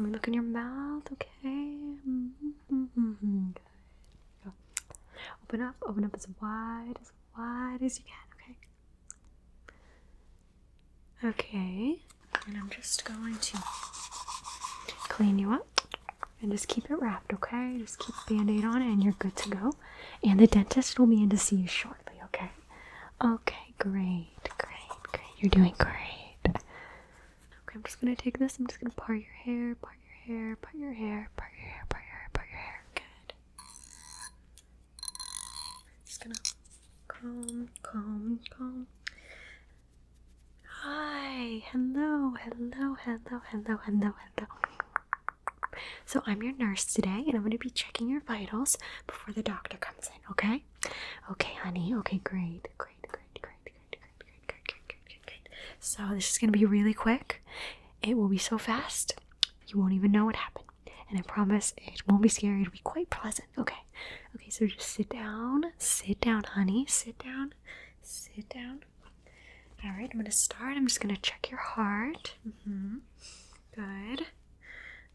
Me look in your mouth, okay? Mm-hmm. Good. Go. Open up, open up as wide, as wide as you can, okay? Okay, and I'm just going to clean you up and just keep it wrapped, okay? Just keep the band aid on and you're good to go. And the dentist will be in to see you shortly, okay? Okay, great, great, great. You're doing great. Okay, I'm just gonna take this. I'm just gonna part your hair, part your hair, part your hair, part your hair, part your hair, part your hair. Good. Just gonna comb, comb, comb. Hi, hello, hello, hello, hello, hello, hello. So I'm your nurse today, and I'm to be checking your vitals before the doctor comes in. Okay? Okay, honey. Okay, great, great, great, great, great, great, great, great, great. So this is going to be really quick. It will be so fast, you won't even know what happened. And I promise it won't be scary. It'll be quite pleasant. Okay. Okay. So just sit down. Sit down, honey. Sit down. Sit down. All right. I'm gonna start. I'm just gonna check your heart. Mm-hmm. Good.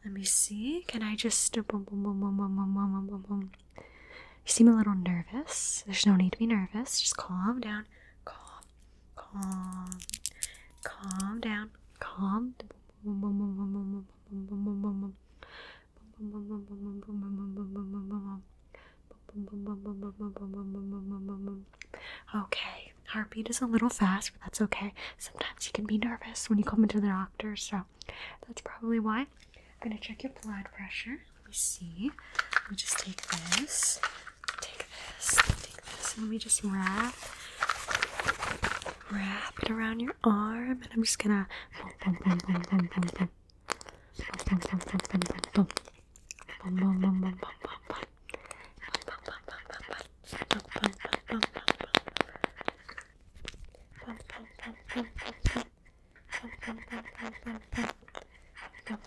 Let me see. Can I just boom, boom, boom, boom, boom, boom, boom, boom. You seem a little nervous. There's no need to be nervous. Just calm down. Calm. Calm. Calm down. Calm. Okay, heartbeat is a little fast, but that's okay. Sometimes you can be nervous when you come into the doctor, so that's probably why. I'm gonna check your blood pressure. Let me see. Let me just take this, take this, take this, and let me just wrap wrap it around your arm, and I'm just gonna.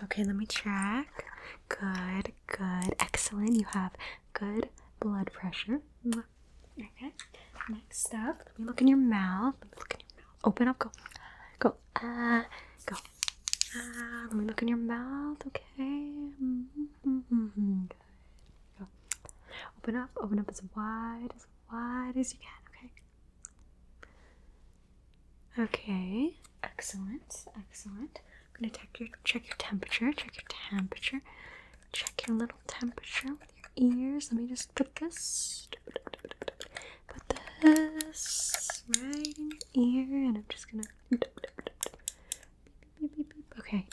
Okay, let me track. Good, good, excellent. You have good blood pressure. Okay next up, let me look in your mouth. Let me look in your mouth. Open up, go. Go. Uh, go. Uh, let me look in your mouth, okay? Mm-hmm. Good. Go. Open up, open up as wide, as wide as you can, okay? Okay, excellent, excellent. I'm gonna check your check your temperature, check your temperature, check your little temperature with your ears. Let me just put this, this right in here, and I'm just gonna. Okay.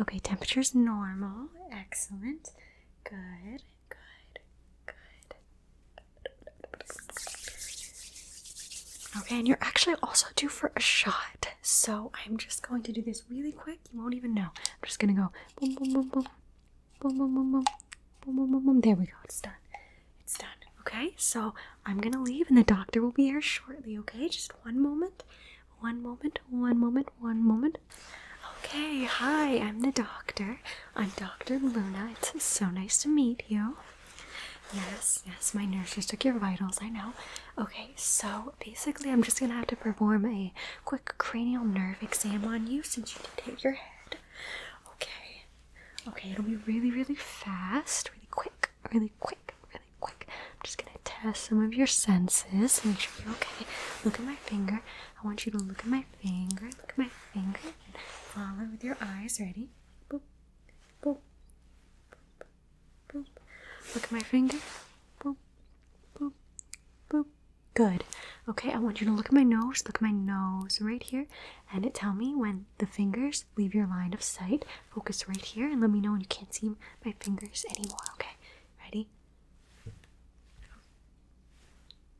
Okay, temperature's normal. Excellent. Good. Good. Good. Okay, and you're actually also due for a shot. So I'm just going to do this really quick. You won't even know. I'm just gonna go boom, boom, boom, boom, boom, boom, boom, boom boom, boom, boom, boom. There we go. It's done. It's done. Okay, so I'm gonna leave, and the doctor will be here shortly. Okay, just one moment. One moment. One moment. One moment. Okay, hi, I'm the doctor. I'm Dr. Luna. It's so nice to meet you. Yes, yes, my nurse just took your vitals, I know. Okay, so basically, I'm just gonna have to perform a quick cranial nerve exam on you since you did hit your head. Okay, it'll be really, really fast, really quick, really quick, really quick. I'm just gonna test some of your senses, make sure you're okay. Look at my finger. I want you to look at my finger, look at my finger, and follow with your eyes. Ready? Boop, boop, boop, boop. Look at my finger. Boop, boop, boop. Good. Okay, I want you to look at my nose. Look at my nose right here. And it tell me when the fingers leave your line of sight. Focus right here and let me know when you can't see my fingers anymore. Okay, ready?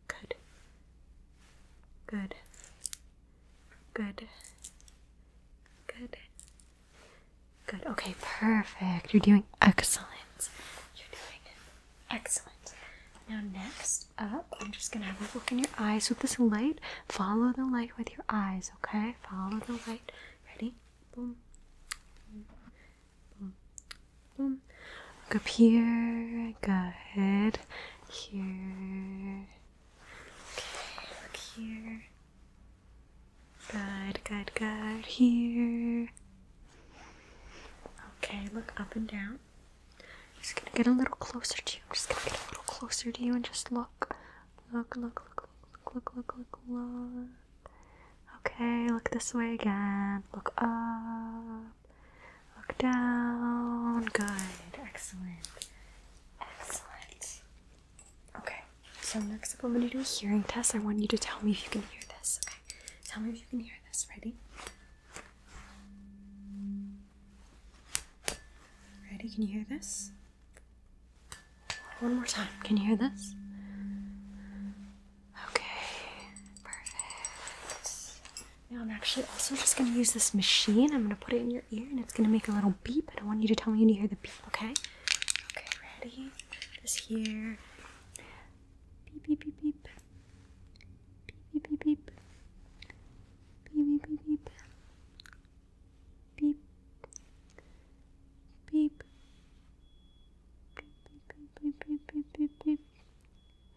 Good. Good. Good. Good. Good. Okay, perfect. You're doing excellent. You're doing excellent. Now, next up, I'm just gonna have a look in your eyes with this light. Follow the light with your eyes, okay? Follow the light. Ready? Boom. Boom. Boom. Look up here. Good. Here. Okay, look here. Good, good, good. Here. Okay, look up and down. Just gonna get a little closer to you. I'm just gonna get a little closer to you and just look. Look, look, look, look, look, look, look, look. Okay, look this way again. Look up. Look down. Good. Excellent. Excellent. Okay, so next up I'm gonna do a hearing test. I want you to tell me if you can hear this. Okay. Tell me if you can hear this. Ready? Ready? Can you hear this? One more time. Can you hear this? Okay, perfect. Now I'm actually also just gonna use this machine. I'm gonna put it in your ear and it's gonna make a little beep. I want you to tell me you hear the beep, okay? Okay, ready? This here. Beep beep beep. Beep beep beep beep. Beep beep beep beep. Beep. Beep. Beep, beep, beep, beep, beep, beep,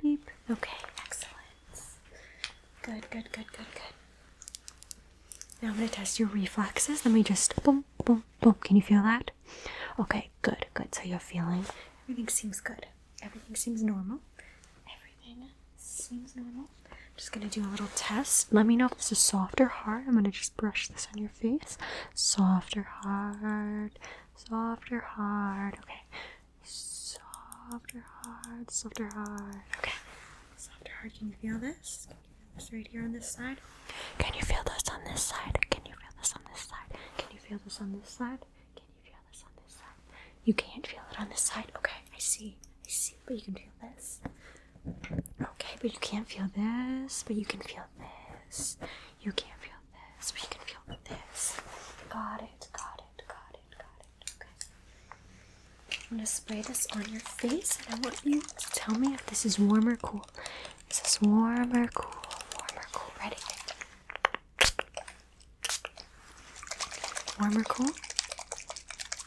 beep. Okay, excellent. Good, good, good, good, good. Now I'm gonna test your reflexes. Let me just boom, boom, boom. Can you feel that? Okay, good, good. So you're feeling everything seems good. Everything seems normal. Everything seems normal. Just gonna do a little test. Let me know if this is soft or hard. I'm gonna just brush this on your face. Soft or hard. Soft or hard. Okay. Soft or hard. Soft or hard. Okay. Soft or hard. Can you feel this? Can you feel this right here on this side? Can you feel this on this side? Can you feel this on this side? Can you feel this on this side? Can you feel this on this side? You can't feel it on this side. Okay, I see. I see. But you can feel this. Okay, but you can't feel this. But you can feel this. You can't feel this. But you can feel this. Got it. Got it. Got it. Got it. Okay. I'm gonna spray this on your face, and I want you to tell me if this is warm or cool. Is this warm or cool? Warm or cool? Ready? Warm or cool?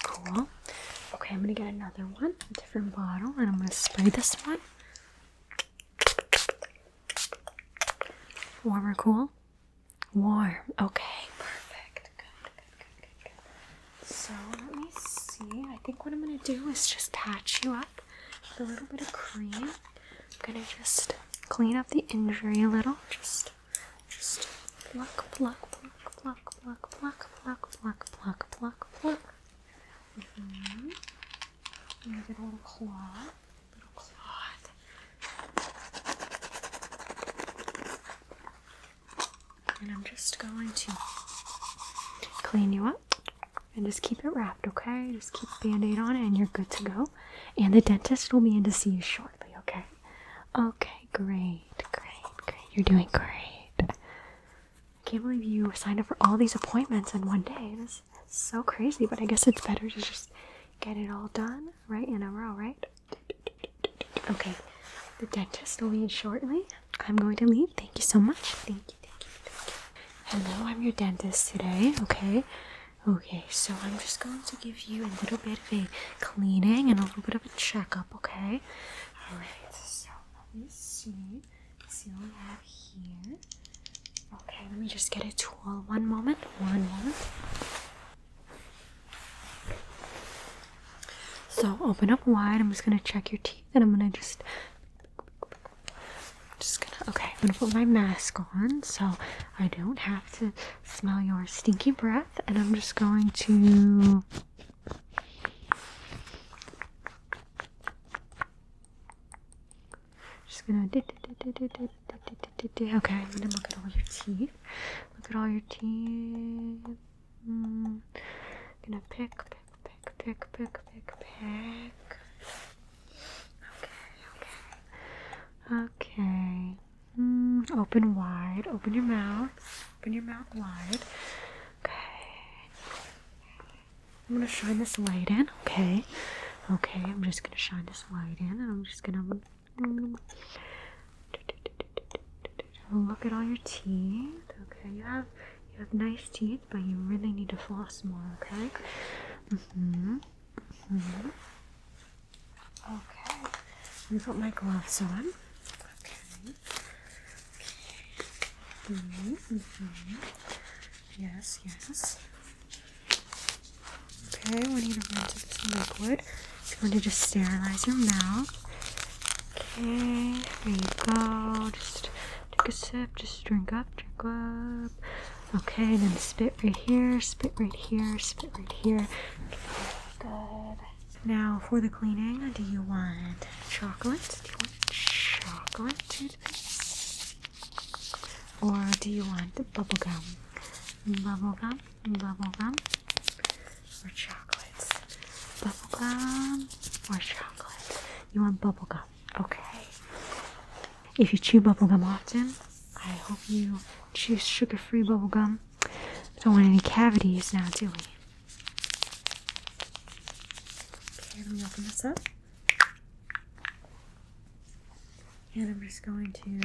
Cool. Okay, I'm gonna get another one, a different bottle, and I'm gonna spray this one. Warm or cool? Warm. Okay, perfect. Good, good, good, good, good. So let me see. I think what I'm gonna do is just patch you up with a little bit of cream. I'm gonna just clean up the injury a little. Just, just pluck, pluck, pluck, pluck, pluck, pluck, pluck, pluck, pluck, pluck, pluck. Mm-hmm. I'm gonna get a little cloth. And I'm just going to clean you up and just keep it wrapped, okay? Just keep a band aid on it and you're good to go. And the dentist will be in to see you shortly, okay? Great, great, great. You're doing great. I can't believe you signed up for all these appointments in one day. This is so crazy, but I guess it's better to just get it all done right in a row, right? Okay, the dentist will be shortly. I'm going to leave. Thank you so much. Thank you, thank you, thank you. Hello, I'm your dentist today, okay? Okay, so I'm just going to give you a little bit of a cleaning and a little bit of a checkup, okay? Alright, let see. See what we have here. Okay, let me just get a tool. One moment, one moment. So open up wide. I'm just gonna check your teeth and I'm gonna just just gonna okay, I'm gonna put my mask on so I don't have to smell your stinky breath and I'm just going to gonna okay, I'm gonna look at all your teeth. Look at all your teeth. Mm. Gonna pick, pick, pick, pick, pick, pick, pick. Okay, okay. Okay. Mm, open wide. Open your mouth. Open your mouth wide. Okay. I'm gonna shine this light in. Okay. Okay. I'm just gonna shine this light in, and I'm just gonna look at all your teeth. Okay. You have you have nice teeth, but you really need to floss more. Okay. Mhm. Mhm. Okay. Let me put my gloves on. Okay. Mhm. Mhm. Yes, yes. Okay, we need to rinse this liquid. It's going to just sterilize your mouth. Okay, there you go. Just take a sip, just drink up, drink up. Okay, then spit right here, spit right here, spit right here. Good. Now for the cleaning, do you want chocolate? Do you want chocolate toothpaste? Or do you want bubble gum? Bubble gum, bubble gum, or chocolate? Bubble gum or chocolate? You want bubble gum? Okay. If you chew bubble gum often, I hope you choose sugar-free bubble gum. Don't want any cavities now, do we? Okay, let me open this up. And I'm just going to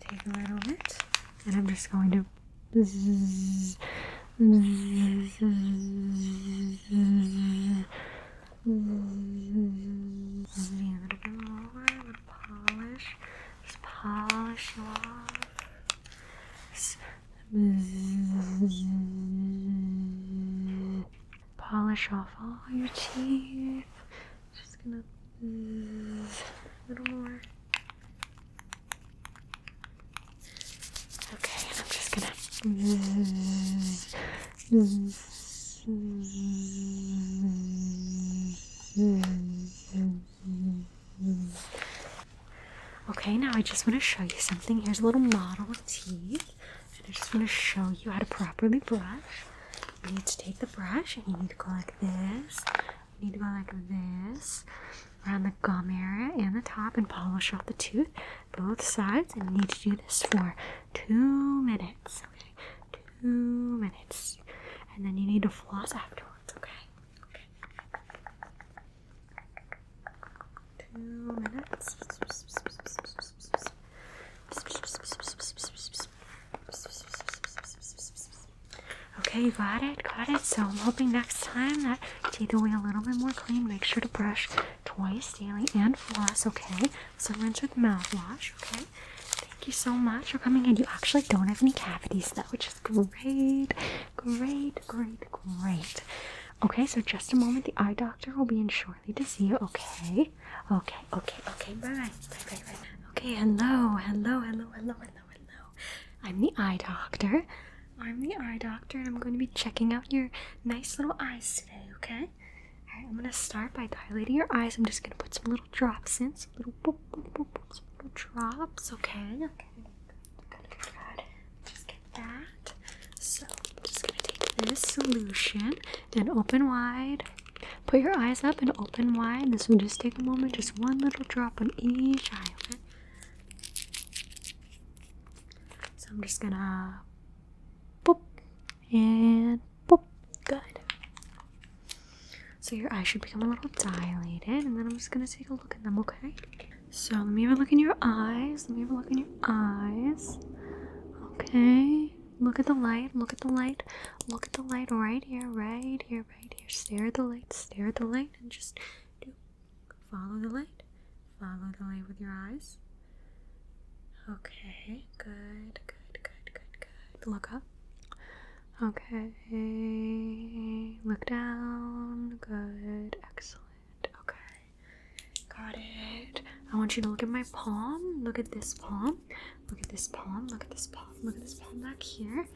take a little bit, and I'm just going to bzz, bzz, bzz, bzz, a little bit more, a little polish, just polish you off. Just bzz, polish off all your teeth. Just gonna bzz, a little more. Okay, and I'm just gonna. Okay, now I just want to show you something. Here's a little model of teeth. And I just want to show you how to properly brush. You need to take the brush and you need to go like this. You need to go like this around the gum area and the top and polish off the tooth, both sides. And you need to do this for two minutes. Okay, two minutes, and then you need to floss afterwards. Okay. Okay. Two minutes. Okay, you got it, got it. So I'm hoping next time that teeth will be a little bit more clean. Make sure to brush twice daily and floss, okay? So rinse with mouthwash, okay? Thank you so much for coming in. You actually don't have any cavities though, which is great, great, great, great. Okay, so just a moment. The eye doctor will be in shortly to see you. Okay, okay, okay, okay. Bye, bye, bye, bye. Okay, hello, hello, hello, hello, hello, hello. I'm the eye doctor. I'm the eye doctor, and I'm going to be checking out your nice little eyes today. Okay. Alright, I'm gonna start by dilating your eyes. I'm just gonna put some little drops in, some little boop, boop, boop, some little drops. Okay, okay. Good, good, good. Just get that. So I'm just gonna take this solution and open wide. Put your eyes up and open wide. This will just take a moment. Just one little drop on each eye. Okay. So I'm just gonna and boop. Good. So your eyes should become a little dilated, and then I'm just gonna take a look at them, okay? So let me have a look in your eyes. Let me have a look in your eyes. Okay. Look at the light. Look at the light. Look at the light right here, right here, right here. Stare at the light. Stare at the light, and just do follow the light. Follow the light with your eyes. Okay. Good. Good. Good. Good. Good. Look up. Okay. Look down. Good. Excellent. Okay. Got it. I want you to look at my palm. Look at this palm. Look at this palm. Look at this palm. Look at this palm back here.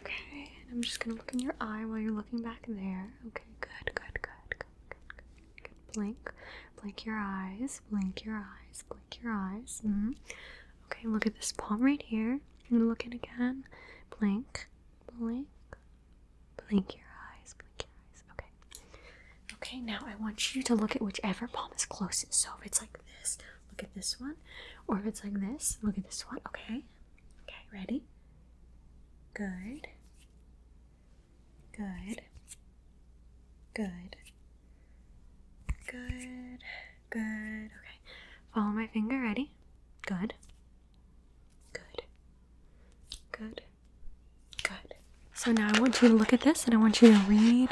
Okay. And I'm just gonna look in your eye while you're looking back there. Okay. Good. Good. Good. Good. Good. Good. good. Blink. Blink your eyes. Blink your eyes. Blink your eyes. Mm-hmm. Okay. Look at this palm right here. And look in again. Blink. Blink. Blink your eyes. Blink your eyes. Okay. Okay, now I want you to look at whichever palm is closest. So if it's like this, look at this one. Or if it's like this, look at this one. Okay. Okay, ready? Good. Good. Good. Good. Good. Okay. Follow my finger. Ready? Good. Good. Good. So now I want you to look at this and I want you to read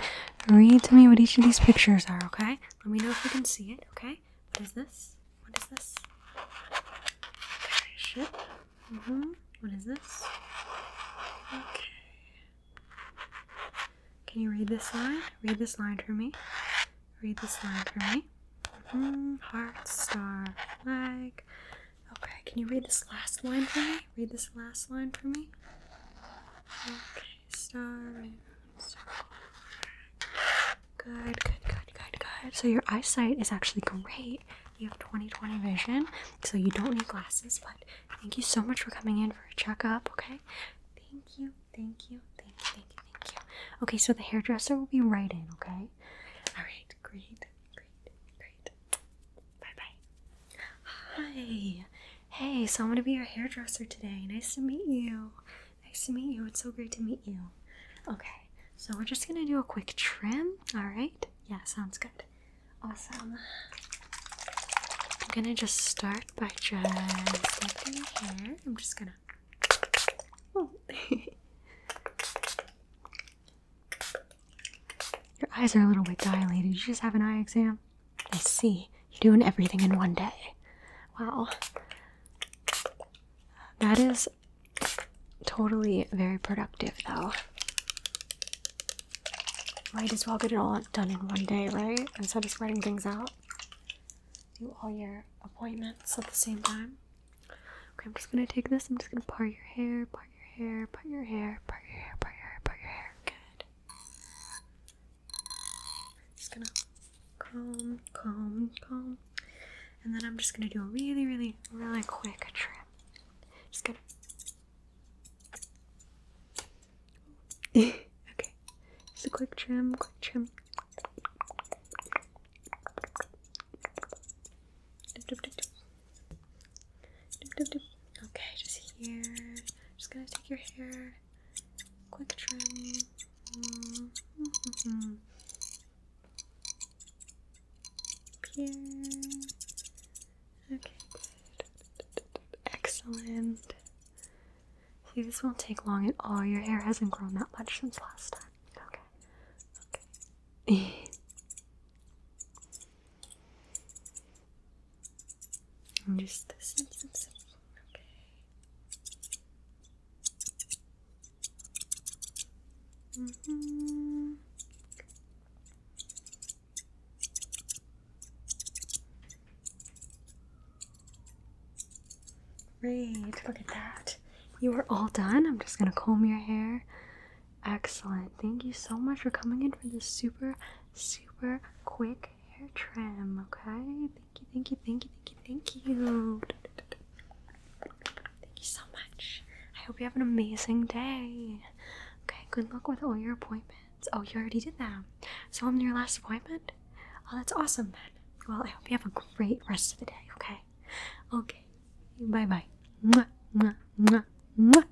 read to me what each of these pictures are, okay? Let me know if you can see it, okay? What is this? What is this? Okay, ship. Mm-hmm. What is this? Okay. Can you read this line? Read this line for me. Read this line for me. Mm, heart, star, flag. Okay, can you read this last line for me? Read this last line for me. Okay, Good, good, good, good, good. So your eyesight is actually great. You have 20/20 vision, so you don't need glasses. But thank you so much for coming in for a checkup. Okay, thank you, thank you, thank you, thank you, thank you. Okay, so the hairdresser will be right in. Okay. All right. Great. Great. Great. Bye bye. Hi. Hey, so I'm gonna be your hairdresser today. Nice to meet you. Nice to meet you. It's so great to meet you. Okay, so we're just gonna do a quick trim. All right. Yeah, sounds good. Awesome. I'm gonna just start by just lifting your hair. I'm just gonna. Oh. your eyes are a little bit dilated. You just have an eye exam. I see. You're doing everything in one day. Wow. That is totally very productive, though. Might as well get it all done in one day, right? Instead of spreading things out. Do all your appointments at the same time. Okay, I'm just gonna take this. I'm just gonna part your hair, part your hair, part your hair, part your hair, part your hair, part your hair. Good. Just gonna comb, comb, comb. And then I'm just gonna do a really, really, really quick trim. Just gonna. Just a quick trim, quick trim. Okay, just here. Just gonna take your hair. Quick trim. Mm, mm, mm, mm. Up Here. Okay, good. Excellent. See, this won't take long at all. Your hair hasn't grown that much since last time. Okay. Okay. And Great, look at that. You are all done. I'm just gonna comb your hair. Excellent. Thank you so much for coming in for this super, super quick hair trim. Okay. Thank you, thank you, thank you, thank you, thank you. Thank you so much. I hope you have an amazing day. Okay, good luck with all your appointments. Oh, you already did that. So I'm your last appointment? Oh, that's awesome then. Well, I hope you have a great rest of the day, okay? Okay. Bye bye. Mwah, mwah, mwah, mwah.